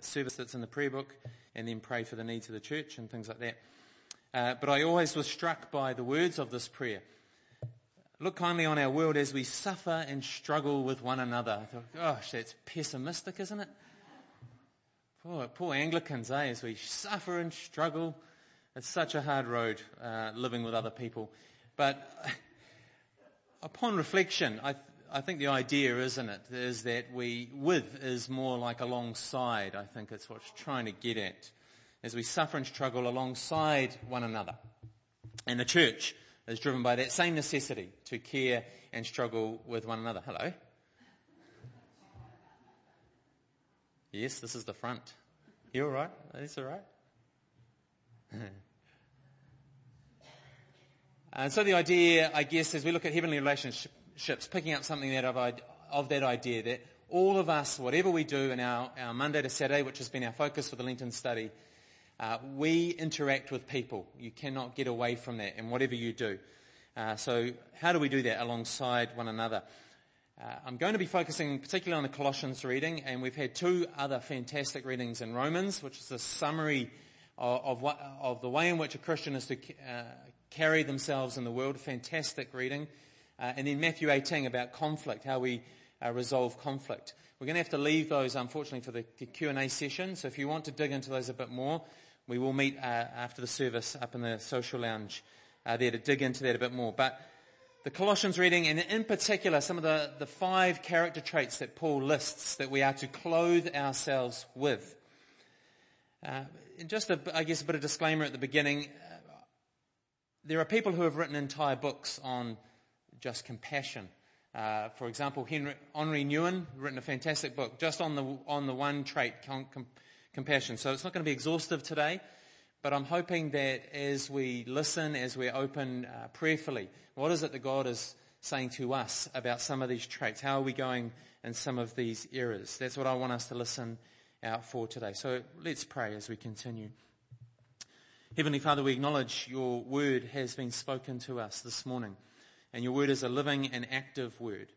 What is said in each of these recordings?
service that's in the prayer book and then pray for the needs of the church and things like that. Uh, but I always was struck by the words of this prayer. Look kindly on our world as we suffer and struggle with one another. Thought, Gosh, that's pessimistic, isn't it? Poor, poor Anglicans, eh? As we suffer and struggle. It's such a hard road, uh, living with other people. But upon reflection, I, I think the idea, isn't it, is that we, with is more like alongside. I think it's what's trying to get at. As we suffer and struggle alongside one another. And the church is driven by that same necessity to care and struggle with one another. Hello? Yes, this is the front. You alright? That's alright? and so the idea, I guess, as we look at heavenly relationships, picking up something that of, of that idea that all of us, whatever we do in our, our Monday to Saturday, which has been our focus for the Lenten study, uh, we interact with people. You cannot get away from that in whatever you do. Uh, so how do we do that alongside one another? Uh, I'm going to be focusing particularly on the Colossians reading, and we've had two other fantastic readings in Romans, which is a summary of, of, what, of the way in which a Christian is to uh, carry themselves in the world. Fantastic reading. Uh, and then Matthew 18 about conflict, how we uh, resolve conflict. We're going to have to leave those, unfortunately, for the, Q&A session. So if you want to dig into those a bit more, we will meet uh, after the service up in the social lounge uh, there to dig into that a bit more. But the Colossians reading, and in particular, some of the, the five character traits that Paul lists that we are to clothe ourselves with. Uh, just, a, I guess, a bit of disclaimer at the beginning. Uh, there are people who have written entire books on just compassion. Uh, for example, Henry, Henri Nouwen written a fantastic book just on the on the one trait, com, com, compassion. So it's not going to be exhaustive today, but I'm hoping that as we listen, as we open uh, prayerfully, what is it that God is saying to us about some of these traits? How are we going in some of these areas? That's what I want us to listen out for today. So let's pray as we continue. Heavenly Father, we acknowledge your word has been spoken to us this morning. And your word is a living and active word,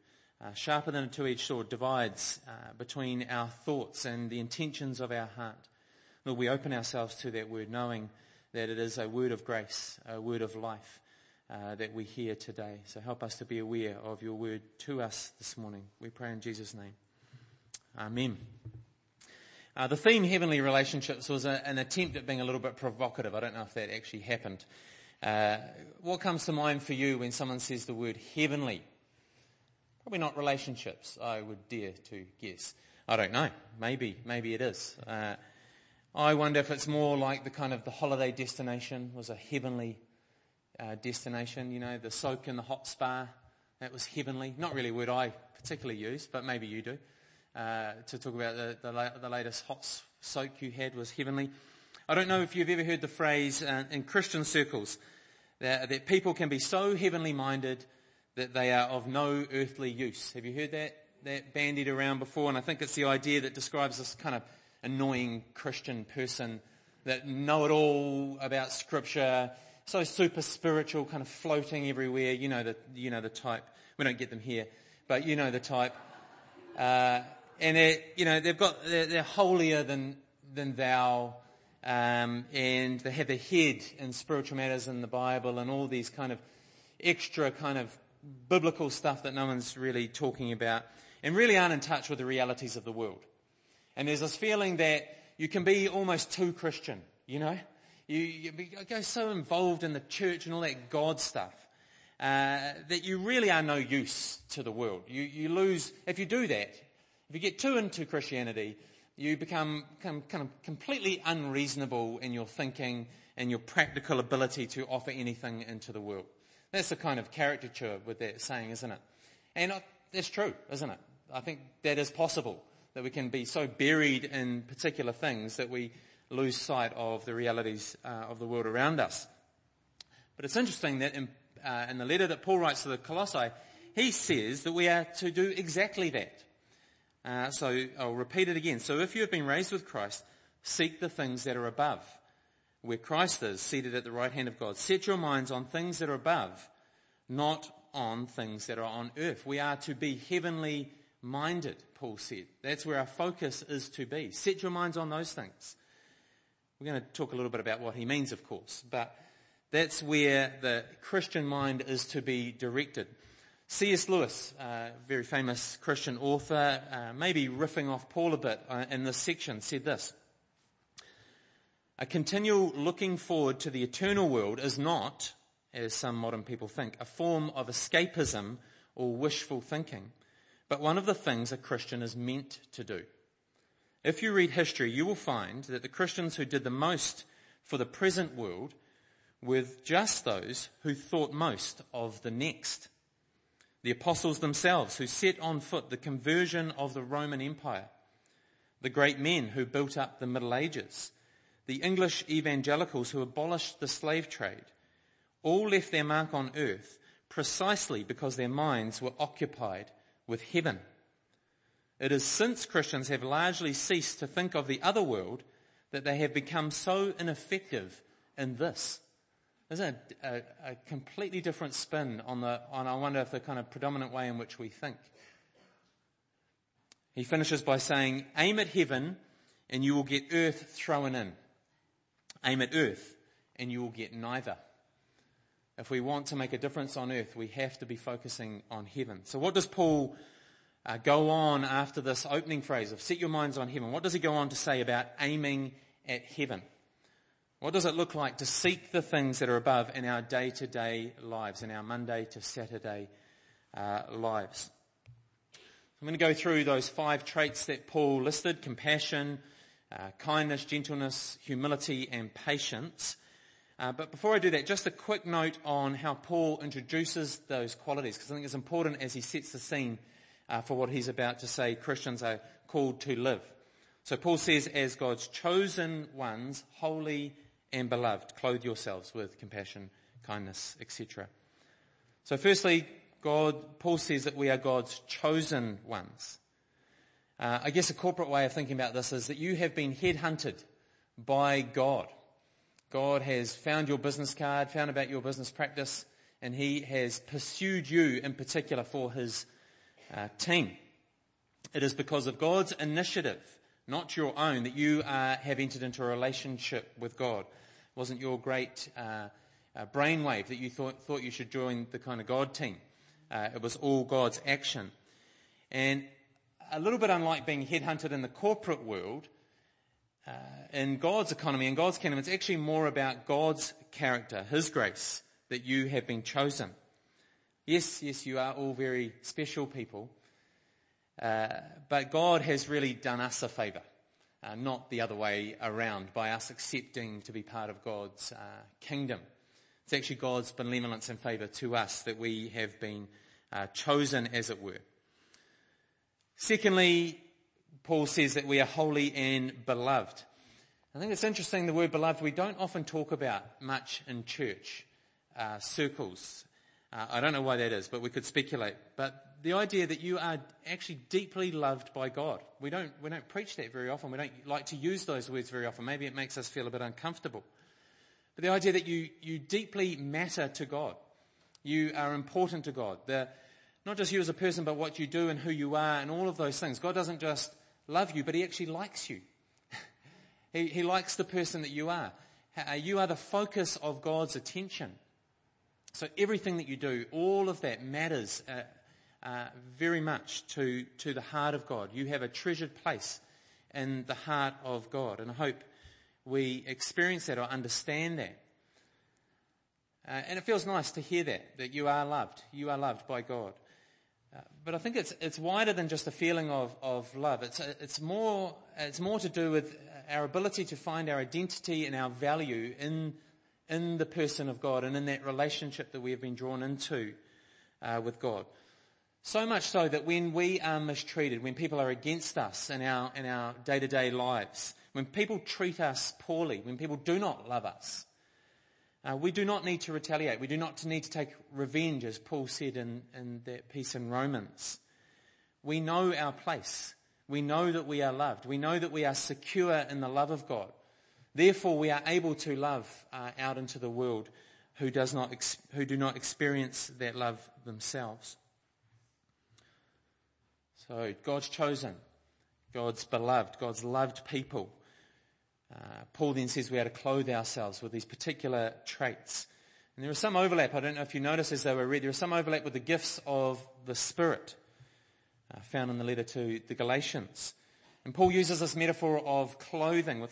uh, sharper than a two-edged sword, divides uh, between our thoughts and the intentions of our heart. Lord, we open ourselves to that word, knowing that it is a word of grace, a word of life uh, that we hear today. So help us to be aware of your word to us this morning. We pray in Jesus' name. Amen. Uh, the theme heavenly relationships was a, an attempt at being a little bit provocative. I don't know if that actually happened. Uh, what comes to mind for you when someone says the word heavenly? Probably not relationships, I would dare to guess. I don't know. Maybe, maybe it is. Uh, I wonder if it's more like the kind of the holiday destination was a heavenly uh, destination. You know, the soak in the hot spa. That was heavenly. Not really a word I particularly use, but maybe you do. Uh, to talk about the, the, the, latest hot soak you had was heavenly. I don't know if you've ever heard the phrase uh, in Christian circles that, that people can be so heavenly minded that they are of no earthly use. Have you heard that, that bandied around before? And I think it's the idea that describes this kind of annoying Christian person that know it all about scripture, so super spiritual, kind of floating everywhere. You know the, you know the type. We don't get them here, but you know the type. Uh, and they you know, they've got, they're, they're holier than, than thou um, and they have their head in spiritual matters in the Bible and all these kind of extra kind of biblical stuff that no one's really talking about and really aren't in touch with the realities of the world. And there's this feeling that you can be almost too Christian, you know? You, you go so involved in the church and all that God stuff uh, that you really are no use to the world. You, you lose, if you do that, if you get too into Christianity, you become kind of completely unreasonable in your thinking and your practical ability to offer anything into the world. That's the kind of caricature with that saying, isn't it? And that's true, isn't it? I think that is possible, that we can be so buried in particular things that we lose sight of the realities uh, of the world around us. But it's interesting that in, uh, in the letter that Paul writes to the Colossae, he says that we are to do exactly that. Uh, so I'll repeat it again. So if you have been raised with Christ, seek the things that are above, where Christ is, seated at the right hand of God. Set your minds on things that are above, not on things that are on earth. We are to be heavenly minded, Paul said. That's where our focus is to be. Set your minds on those things. We're going to talk a little bit about what he means, of course, but that's where the Christian mind is to be directed. C.S. Lewis, a very famous Christian author, uh, maybe riffing off Paul a bit uh, in this section, said this. A continual looking forward to the eternal world is not, as some modern people think, a form of escapism or wishful thinking but one of the things a Christian is meant to do. If you read history, you will find that the Christians who did the most for the present world were just those who thought most of the next. The apostles themselves who set on foot the conversion of the Roman Empire. The great men who built up the Middle Ages. The English evangelicals who abolished the slave trade. All left their mark on earth precisely because their minds were occupied with heaven. It is since Christians have largely ceased to think of the other world that they have become so ineffective in this. Isn't a, a, a completely different spin on the, on I wonder if the kind of predominant way in which we think. He finishes by saying, aim at heaven and you will get earth thrown in. Aim at earth and you will get neither. If we want to make a difference on earth, we have to be focusing on heaven. So what does Paul uh, go on after this opening phrase of set your minds on heaven? What does he go on to say about aiming at heaven? What does it look like to seek the things that are above in our day to day lives, in our Monday to Saturday uh, lives? I'm going to go through those five traits that Paul listed, compassion, uh, kindness, gentleness, humility, and patience. Uh, but before I do that, just a quick note on how Paul introduces those qualities, because I think it's important as he sets the scene uh, for what he's about to say Christians are called to live. So Paul says, as God's chosen ones, holy and beloved, clothe yourselves with compassion, kindness, etc. So firstly, God, Paul says that we are God's chosen ones. Uh, I guess a corporate way of thinking about this is that you have been headhunted by God. God has found your business card, found about your business practice, and He has pursued you in particular for His uh, team. It is because of God's initiative, not your own, that you uh, have entered into a relationship with God. Wasn't your great uh, uh, brainwave that you thought, thought you should join the kind of God team. Uh, it was all God's action. And a little bit unlike being headhunted in the corporate world, uh, in God's economy, in God's kingdom, it's actually more about God's character, His grace, that you have been chosen. Yes, yes, you are all very special people, uh, but God has really done us a favour, uh, not the other way around, by us accepting to be part of God's uh, kingdom. It's actually God's benevolence and favour to us that we have been uh, chosen, as it were. Secondly, Paul says that we are holy and beloved. I think it's interesting the word beloved we don't often talk about much in church uh, circles. Uh, I don't know why that is, but we could speculate. But the idea that you are actually deeply loved by God. We don't, we don't preach that very often. We don't like to use those words very often. Maybe it makes us feel a bit uncomfortable. But the idea that you, you deeply matter to God. You are important to God. The, not just you as a person, but what you do and who you are and all of those things. God doesn't just love you, but he actually likes you. he, he likes the person that you are. Uh, you are the focus of God's attention. So everything that you do, all of that matters uh, uh, very much to, to the heart of God. You have a treasured place in the heart of God. And I hope we experience that or understand that. Uh, and it feels nice to hear that, that you are loved. You are loved by God. Uh, but I think it's, it's wider than just a feeling of, of love. It's, it's, more, it's more to do with our ability to find our identity and our value in, in the person of God and in that relationship that we have been drawn into uh, with God. So much so that when we are mistreated, when people are against us in our, in our day-to-day lives, when people treat us poorly, when people do not love us, uh, we do not need to retaliate. We do not need to take revenge, as Paul said in, in that piece in Romans. We know our place. We know that we are loved. We know that we are secure in the love of God. Therefore, we are able to love uh, out into the world who, does not ex- who do not experience that love themselves. So God's chosen, God's beloved, God's loved people. Uh, Paul then says we are to clothe ourselves with these particular traits. And there is some overlap. I don't know if you noticed as they were read, there is some overlap with the gifts of the Spirit uh, found in the letter to the Galatians. And Paul uses this metaphor of clothing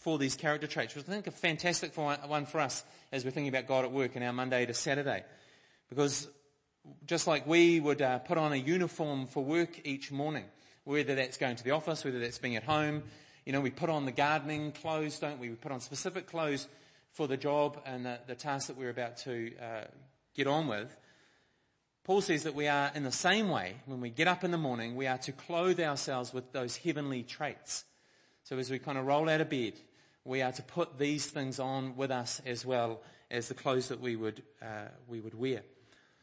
for these character traits, which I think a fantastic one for us as we're thinking about God at work in our Monday to Saturday. Because just like we would uh, put on a uniform for work each morning, whether that's going to the office, whether that's being at home, you know, we put on the gardening clothes, don't we? We put on specific clothes for the job and the, the task that we're about to uh, get on with. Paul says that we are in the same way, when we get up in the morning, we are to clothe ourselves with those heavenly traits. So as we kind of roll out of bed, we are to put these things on with us as well as the clothes that we would, uh, we would wear.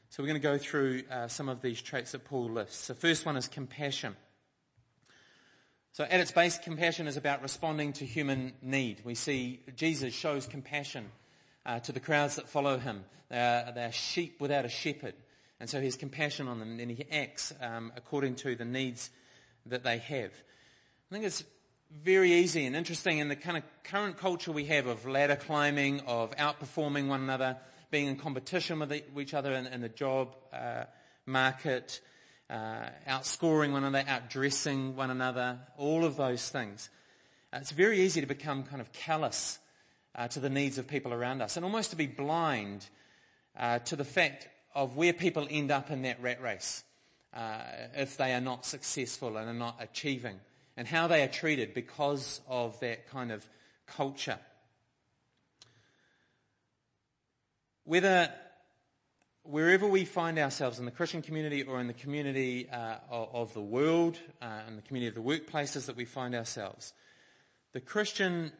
So we're going to go through uh, some of these traits that Paul lists. The first one is compassion. So at its base, compassion is about responding to human need. We see Jesus shows compassion uh, to the crowds that follow him. They are, they sheep without a shepherd. And so he has compassion on them and he acts um, according to the needs that they have. I think it's very easy and interesting in the kind of current culture we have of ladder climbing, of outperforming one another, being in competition with each other in, in the job uh, market, uh, outscoring one another, outdressing one another, all of those things. Uh, it's very easy to become kind of callous uh, to the needs of people around us and almost to be blind uh, to the fact of where people end up in that rat race uh, if they are not successful and are not achieving and how they are treated because of that kind of culture. Whether wherever we find ourselves in the Christian community or in the community uh, of, the world, uh, in the community of the workplaces that we find ourselves, the Christian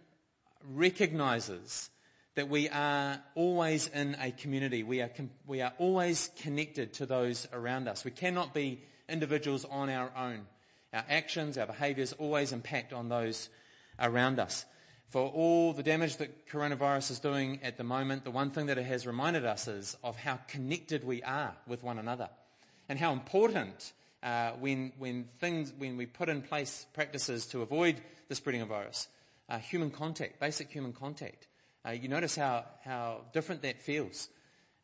recognizes that we are always in a community. We are, com- we are always connected to those around us. We cannot be individuals on our own. Our actions, our behaviors always impact on those around us for all the damage that coronavirus is doing at the moment, the one thing that it has reminded us is of how connected we are with one another and how important uh, when, when things, when we put in place practices to avoid the spreading of virus, uh, human contact, basic human contact. Uh, you notice how, how different that feels.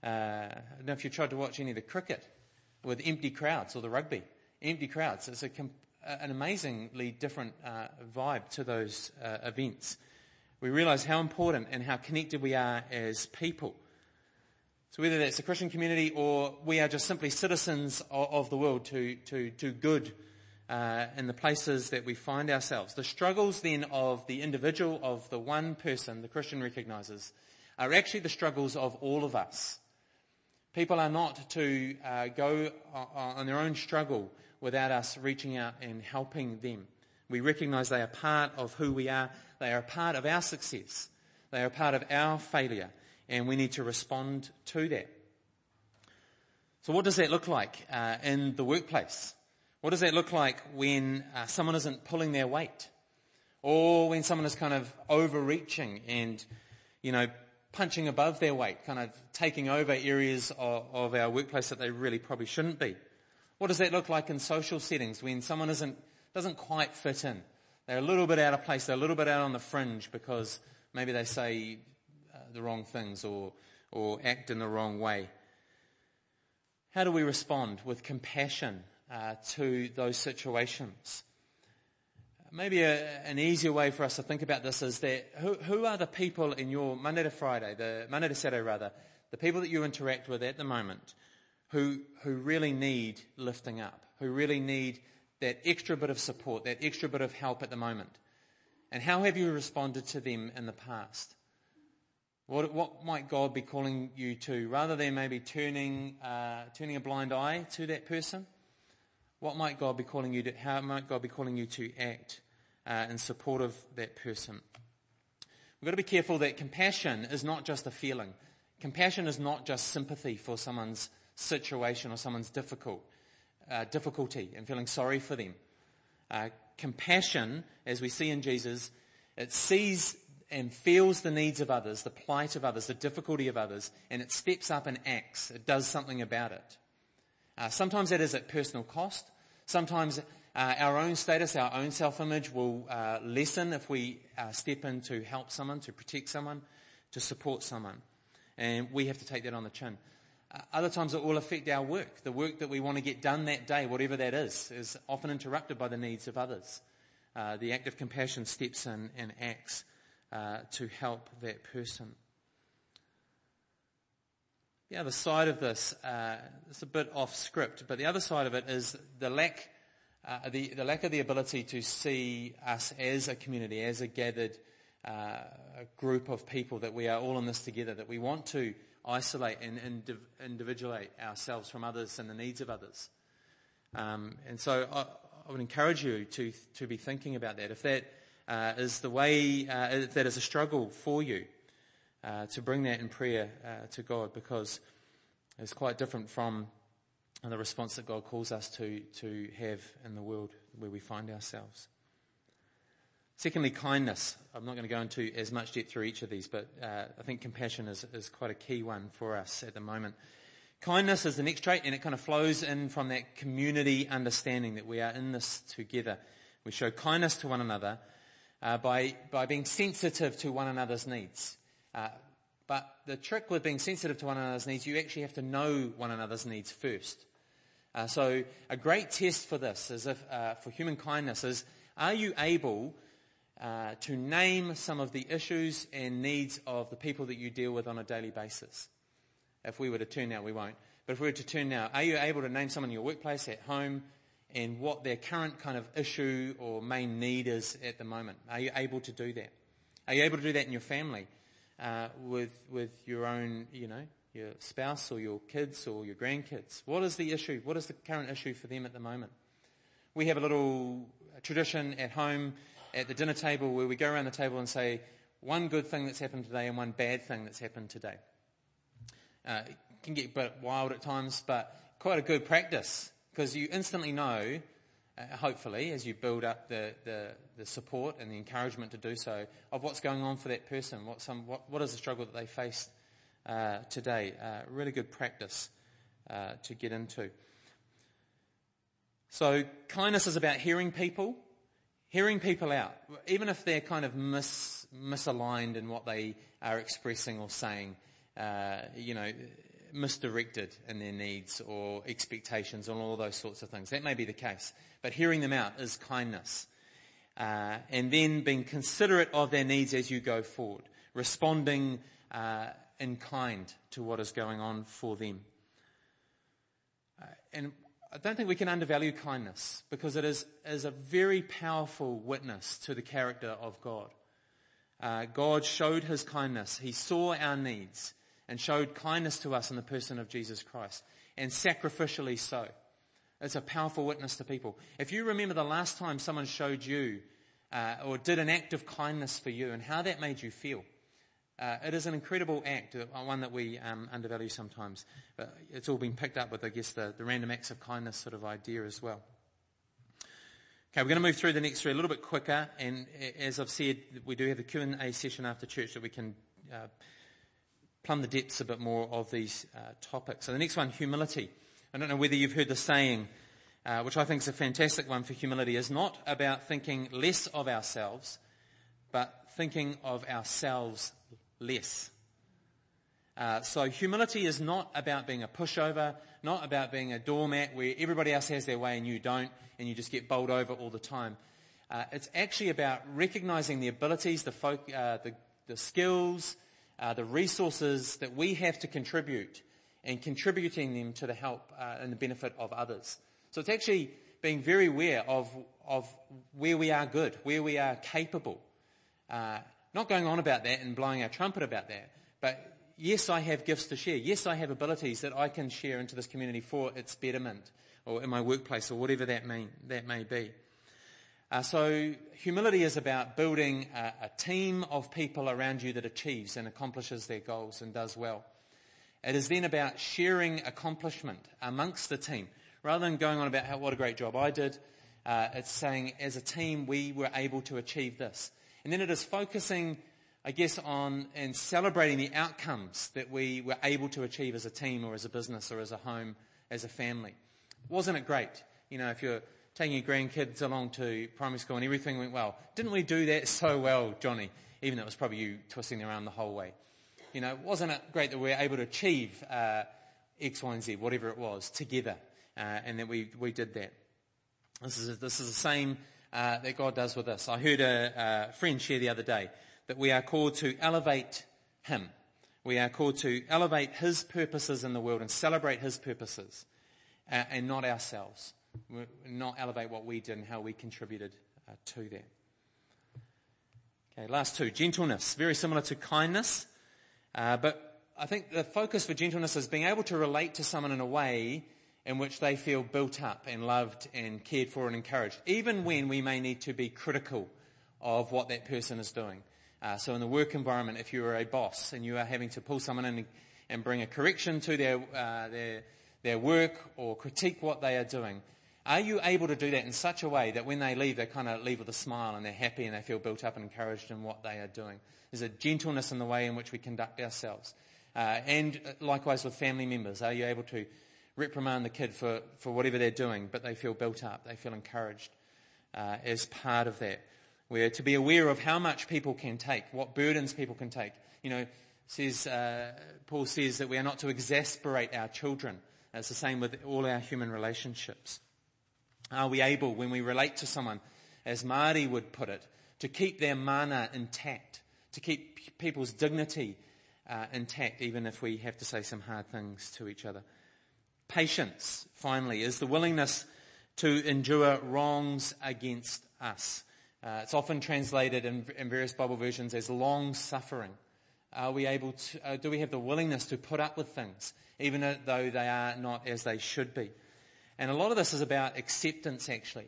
Uh, I don't know if you tried to watch any of the cricket with empty crowds or the rugby. Empty crowds. It's a, an amazingly different uh, vibe to those uh, events we realize how important and how connected we are as people. So whether that's a Christian community or we are just simply citizens of, of the world to, to do good uh, in the places that we find ourselves. The struggles then of the individual, of the one person, the Christian recognizes, are actually the struggles of all of us. People are not to uh, go on their own struggle without us reaching out and helping them. We recognize they are part of who we are. They are a part of our success. They are a part of our failure. And we need to respond to that. So what does that look like uh, in the workplace? What does that look like when uh, someone isn't pulling their weight? Or when someone is kind of overreaching and, you know, punching above their weight, kind of taking over areas of, of our workplace that they really probably shouldn't be? What does that look like in social settings when someone isn't, doesn't quite fit in? They're a little bit out of place. They're a little bit out on the fringe because maybe they say uh, the wrong things or, or act in the wrong way. How do we respond with compassion uh, to those situations? Maybe a, an easier way for us to think about this is that who, who are the people in your Monday to Friday, the Monday to Saturday rather, the people that you interact with at the moment who, who really need lifting up, who really need that extra bit of support, that extra bit of help at the moment? And how have you responded to them in the past? What, what might God be calling you to? Rather than maybe turning, uh, turning a blind eye to that person, what might God be calling you to, how might God be calling you to act uh, in support of that person? We've got to be careful that compassion is not just a feeling. Compassion is not just sympathy for someone's situation or someone's difficult uh, difficulty and feeling sorry for them. Uh, compassion, as we see in Jesus, it sees and feels the needs of others, the plight of others, the difficulty of others, and it steps up and acts. It does something about it. Uh, sometimes that is at personal cost. Sometimes uh, our own status, our own self-image will uh, lessen if we uh, step in to help someone, to protect someone, to support someone. And we have to take that on the chin. Other times it will affect our work. The work that we want to get done that day, whatever that is, is often interrupted by the needs of others. Uh, the act of compassion steps in and acts uh, to help that person. The other side of this, uh, it's a bit off script, but the other side of it is the lack, uh, the, the, lack of the ability to see us as a community, as a gathered uh, group of people, that we are all in this together, that we want to isolate and indiv- individuate ourselves from others and the needs of others. Um, and so I, I, would encourage you to, to be thinking about that. If that uh, is the way, uh, if that is a struggle for you, uh, to bring that in prayer uh, to God because it's quite different from the response that God calls us to, to have in the world where we find ourselves. Secondly, kindness. I'm not going to go into as much depth through each of these, but uh, I think compassion is, is quite a key one for us at the moment. Kindness is the next trait, and it kind of flows in from that community understanding that we are in this together. We show kindness to one another uh, by, by being sensitive to one another's needs. Uh, but the trick with being sensitive to one another's needs, you actually have to know one another's needs first. Uh, so a great test for this is if, uh, for human kindness is, are you able uh, to name some of the issues and needs of the people that you deal with on a daily basis? If we were to turn now, we won't. But if we were to turn now, are you able to name someone in your workplace, at home, and what their current kind of issue or main need is at the moment? Are you able to do that? Are you able to do that in your family? uh, with with your own, you know, your spouse or your kids or your grandkids? What is the issue? What is the current issue for them at the moment? We have a little tradition at home at the dinner table where we go around the table and say one good thing that's happened today and one bad thing that's happened today. Uh, it can get a bit wild at times, but quite a good practice because you instantly know uh, hopefully, as you build up the, the, the, support and the encouragement to do so, of what's going on for that person, what, some, what, what is the struggle that they faced uh, today. Uh, really good practice uh, to get into. So, kindness is about hearing people, hearing people out, even if they're kind of mis, misaligned in what they are expressing or saying. Uh, you know, misdirected in their needs or expectations and all those sorts of things. That may be the case. But hearing them out is kindness. Uh, and then being considerate of their needs as you go forward. Responding uh, in kind to what is going on for them. Uh, and I don't think we can undervalue kindness because it is, is a very powerful witness to the character of God. Uh, God showed his kindness. He saw our needs and showed kindness to us in the person of Jesus Christ, and sacrificially so. It's a powerful witness to people. If you remember the last time someone showed you uh, or did an act of kindness for you and how that made you feel, uh, it is an incredible act, uh, one that we um, undervalue sometimes. But it's all been picked up with, I guess, the, the random acts of kindness sort of idea as well. Okay, we're going to move through the next three a little bit quicker, and as I've said, we do have a Q&A session after church that we can uh, plumb the depths a bit more of these uh, topics. So the next one, humility. I don't know whether you've heard the saying, uh, which I think is a fantastic one for humility, is not about thinking less of ourselves, but thinking of ourselves less. Uh, so humility is not about being a pushover, not about being a doormat where everybody else has their way and you don't, and you just get bowled over all the time. Uh, it's actually about recognizing the abilities, the, folk, uh, the, the skills, uh, the resources that we have to contribute and contributing them to the help uh, and the benefit of others. So it's actually being very aware of, of where we are good, where we are capable. Uh, not going on about that and blowing our trumpet about that, but yes, I have gifts to share. Yes, I have abilities that I can share into this community for its betterment or in my workplace or whatever that may, that may be. Uh, so humility is about building a, a, team of people around you that achieves and accomplishes their goals and does well. It is then about sharing accomplishment amongst the team. Rather than going on about how, what a great job I did, uh, it's saying as a team we were able to achieve this. And then it is focusing, I guess, on and celebrating the outcomes that we were able to achieve as a team or as a business or as a home, as a family. Wasn't it great? You know, if you're taking your grandkids along to primary school and everything went well. Didn't we do that so well, Johnny? Even though it was probably you twisting around the whole way. You know, wasn't it great that we were able to achieve uh, X, Y, and Z, whatever it was, together, uh, and that we, we did that. This is, this is the same uh, that God does with us. I heard a, a friend share the other day that we are called to elevate Him. We are called to elevate His purposes in the world and celebrate His purposes, uh, and not ourselves. We're not elevate what we did and how we contributed uh, to that. Okay, last two. Gentleness, very similar to kindness, uh, but I think the focus for gentleness is being able to relate to someone in a way in which they feel built up and loved and cared for and encouraged, even when we may need to be critical of what that person is doing. Uh, so in the work environment, if you are a boss and you are having to pull someone in and bring a correction to their, uh, their, their work or critique what they are doing, are you able to do that in such a way that when they leave, they kind of leave with a smile and they're happy and they feel built up and encouraged in what they are doing? There's a gentleness in the way in which we conduct ourselves. Uh, and likewise with family members, are you able to reprimand the kid for, for whatever they're doing, but they feel built up, they feel encouraged uh, as part of that. We're to be aware of how much people can take, what burdens people can take. You know, says uh, Paul says that we are not to exasperate our children. It's the same with all our human relationships. Are we able, when we relate to someone, as Marty would put it, to keep their mana intact, to keep people's dignity uh, intact, even if we have to say some hard things to each other? Patience, finally, is the willingness to endure wrongs against us. Uh, it's often translated in, in, various Bible versions as long suffering. Are we able to, uh, do we have the willingness to put up with things, even though they are not as they should be? And a lot of this is about acceptance, actually.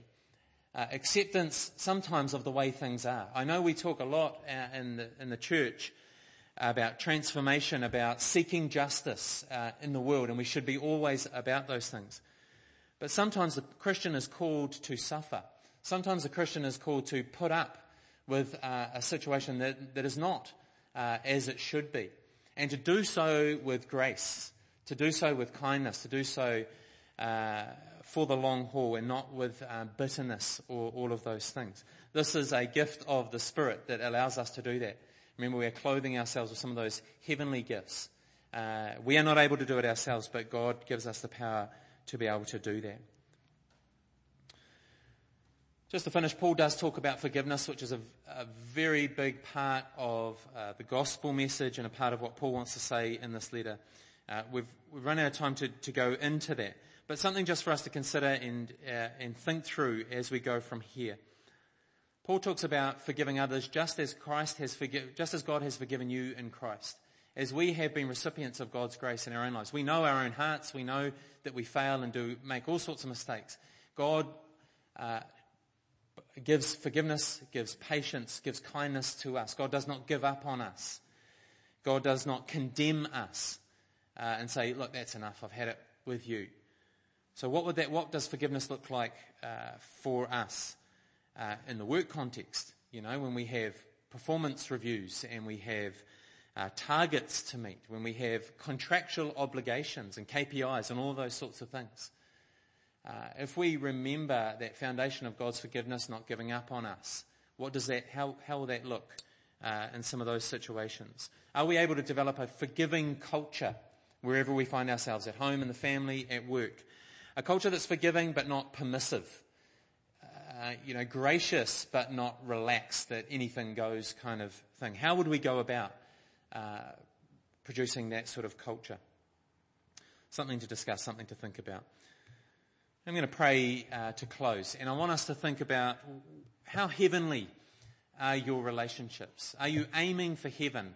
Uh, acceptance sometimes of the way things are. I know we talk a lot uh, in the, in the church about transformation, about seeking justice uh, in the world, and we should be always about those things. But sometimes the Christian is called to suffer. Sometimes the Christian is called to put up with uh, a situation that, that is not uh, as it should be. And to do so with grace, to do so with kindness, to do so uh, for the long haul and not with uh, bitterness or all of those things. This is a gift of the Spirit that allows us to do that. Remember, we are clothing ourselves with some of those heavenly gifts. Uh, we are not able to do it ourselves, but God gives us the power to be able to do that. Just to finish, Paul does talk about forgiveness, which is a, a very big part of uh, the gospel message and a part of what Paul wants to say in this letter. Uh, we've, we've, run out of time to, to, go into that, but something just for us to consider and, uh, and think through as we go from here. Paul talks about forgiving others just as Christ has forgiven, just as God has forgiven you in Christ. As we have been recipients of God's grace in our own lives. We know our own hearts. We know that we fail and do make all sorts of mistakes. God uh, gives forgiveness, gives patience, gives kindness to us. God does not give up on us. God does not condemn us uh, and say, "Look, that's enough. I've had it with you." So, what would that? What does forgiveness look like uh, for us? Uh, in the work context, you know, when we have performance reviews and we have uh, targets to meet, when we have contractual obligations and KPIs and all those sorts of things. Uh, if we remember that foundation of God's forgiveness not giving up on us, what does that, how, how will that look uh, in some of those situations? Are we able to develop a forgiving culture wherever we find ourselves, at home, in the family, at work? A culture that's forgiving but not permissive uh, you know, gracious but not relaxed, that anything goes kind of thing. How would we go about uh, producing that sort of culture? Something to discuss, something to think about. I'm going to pray uh, to close, and I want us to think about how heavenly are your relationships? Are you aiming for heaven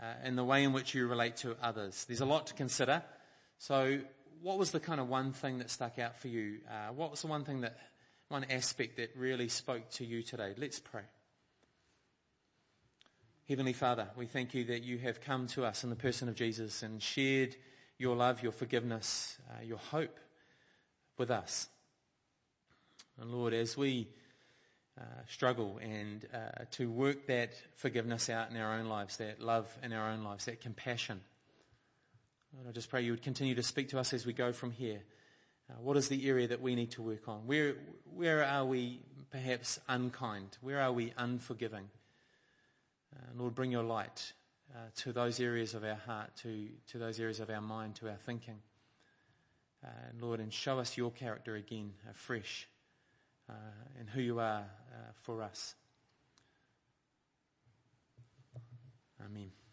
uh, in the way in which you relate to others? There's a lot to consider. So, what was the kind of one thing that stuck out for you? Uh, what was the one thing that one aspect that really spoke to you today. Let's pray. Heavenly Father, we thank you that you have come to us in the person of Jesus and shared your love, your forgiveness, uh, your hope with us. And Lord, as we uh, struggle and uh, to work that forgiveness out in our own lives, that love in our own lives, that compassion, Lord, I just pray you would continue to speak to us as we go from here Uh, what is the area that we need to work on? Where, where are we perhaps unkind? Where are we unforgiving? Uh, Lord, bring your light uh, to those areas of our heart, to, to those areas of our mind, to our thinking. Uh, Lord, and show us your character again afresh uh, and who you are uh, for us. Amen.